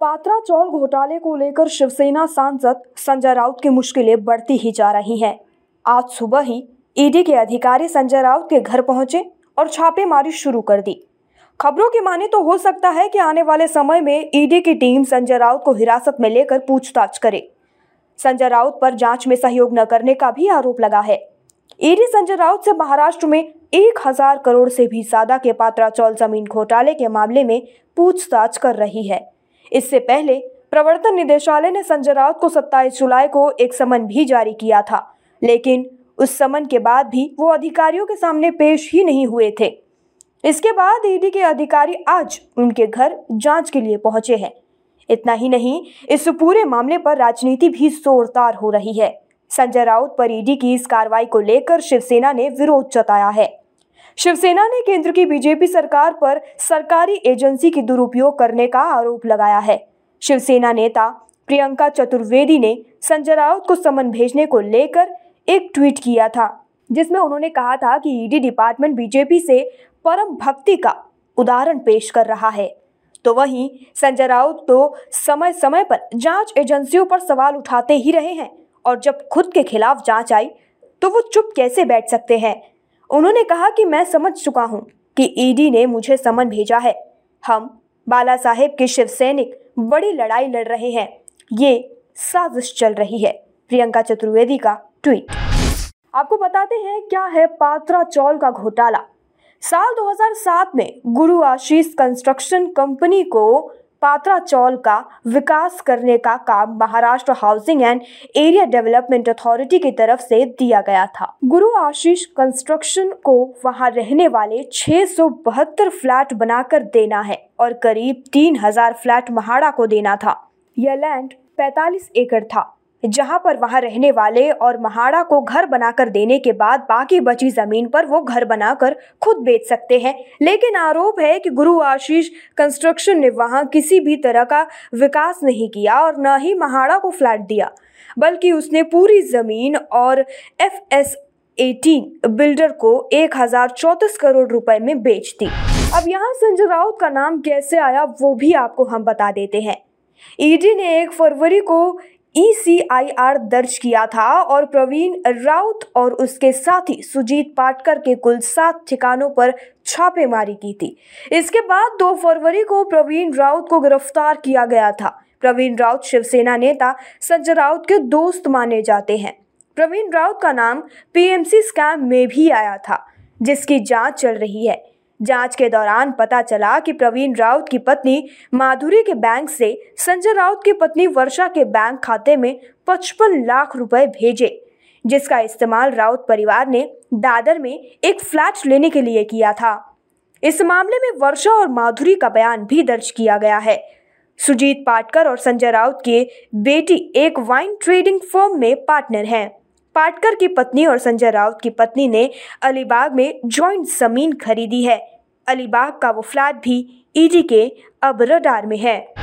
पात्रा चौल घोटाले को लेकर शिवसेना सांसद संजय राउत की मुश्किलें बढ़ती ही जा रही हैं। आज सुबह ही ईडी के अधिकारी संजय राउत के घर पहुँचे और छापेमारी शुरू कर दी। खबरों की माने तो हो सकता है कि आने वाले समय में ईडी की टीम संजय राउत को हिरासत में लेकर पूछताछ करे। संजय राउत पर जाँच में सहयोग न करने का भी आरोप लगा है। ईडी संजय राउत से महाराष्ट्र में एक हज़ार करोड़ से भी ज़्यादा के पात्रा चौल ज़मीन घोटाले के मामले में पूछताछ कर रही है। इससे पहले प्रवर्तन निदेशालय ने संजय राउत को 27 जुलाई को एक समन भी जारी किया था, लेकिन उस समन के बाद भी वो अधिकारियों के सामने पेश ही नहीं हुए थे। इसके बाद ईडी के अधिकारी आज उनके घर जाँच के लिए पहुँचे हैं। इतना ही नहीं, इस पूरे मामले पर राजनीति भी जोरदार हो रही है। संजय राउत पर ईडी की इस कार्रवाई को लेकर शिवसेना ने विरोध जताया है। शिवसेना ने केंद्र की बीजेपी सरकार पर सरकारी एजेंसी की दुरुपयोग करने का आरोप लगाया है। शिवसेना नेता प्रियंका चतुर्वेदी ने संजय राउत को समन भेजने को लेकर एक ट्वीट किया था, जिसमें उन्होंने कहा था कि ईडी डिपार्टमेंट बीजेपी से परम भक्ति का उदाहरण पेश कर रहा है। तो वहीं संजय राउत तो समय समय पर जाँच एजेंसियों पर सवाल उठाते ही रहे हैं और जब खुद के खिलाफ जाँच आई तो वो चुप कैसे बैठ सकते हैं? उन्होंने कहा कि मैं समझ चुका हूँ कि ईडी ने मुझे समन भेजा है। हम, बाला साहेब के शिव सैनिक बड़ी लड़ाई लड़ रहे हैं। ये साजिश चल रही है। प्रियंका चतुर्वेदी का ट्वीट। आपको बताते हैं क्या है पात्रा चौल का घोटाला। साल 2007 में गुरु आशीष कंस्ट्रक्शन कंपनी को पात्रा चौल का विकास करने का काम Maharashtra housing and area development authority की तरफ़ से दिया गया था। गुरु आशीष कंस्ट्रक्शन को वहाँ रहने वाले छह सौ बहत्तर फ्लैट बनाकर देना है और करीब 3000 फ्लैट महाड़ा को देना था। यह लैंड 45 एकड़ था। जहाँ पर वहाँ रहने वाले और महाड़ा को घर बनाकर देने के बाद बाकी बची ज़मीन पर वो घर बनाकर खुद बेच सकते हैं। लेकिन आरोप है कि गुरु आशीष कंस्ट्रक्शन ने वहाँ किसी भी तरह का विकास नहीं किया और न ही महाड़ा को फ्लैट दिया, बल्कि उसने पूरी ज़मीन और एफ़ एस एटीन बिल्डर को एक हज़ार चौतीस करोड़ रुपए में बेच दी। अब यहाँ संजय राउत का नाम कैसे आया वो भी आपको हम बता देते हैं। ईडी ने एक फरवरी को ईसीआईआर e दर्ज किया था और प्रवीण राउत और उसके साथी सुजीत पाटकर के कुल सात ठिकानों पर छापेमारी की थी। इसके बाद 2 फरवरी को प्रवीण राउत को गिरफ़्तार किया गया था। प्रवीण राउत शिवसेना नेता, संजय राउत के दोस्त माने जाते हैं। प्रवीण राउत का नाम पीएमसी स्कैम में भी आया था, जिसकी जाँच चल रही है। जाँच के दौरान पता चला कि प्रवीण राउत की पत्नी माधुरी के बैंक से संजय राउत की पत्नी वर्षा के बैंक खाते में 55 लाख रुपए भेजे, जिसका इस्तेमाल राउत परिवार ने दादर में एक फ्लैट लेने के लिए किया था। इस मामले में वर्षा और माधुरी का बयान भी दर्ज किया गया है। सुजीत पाटकर और संजय राउत की बेटी एक वाइन ट्रेडिंग फर्म में पार्टनर हैं। पाटकर की पत्नी और संजय राउत की पत्नी ने अलीबाग में ज्वाइंट ज़मीन खरीदी है। अलीबाग का वो फ्लैट भी ईडी के अब रडार में है।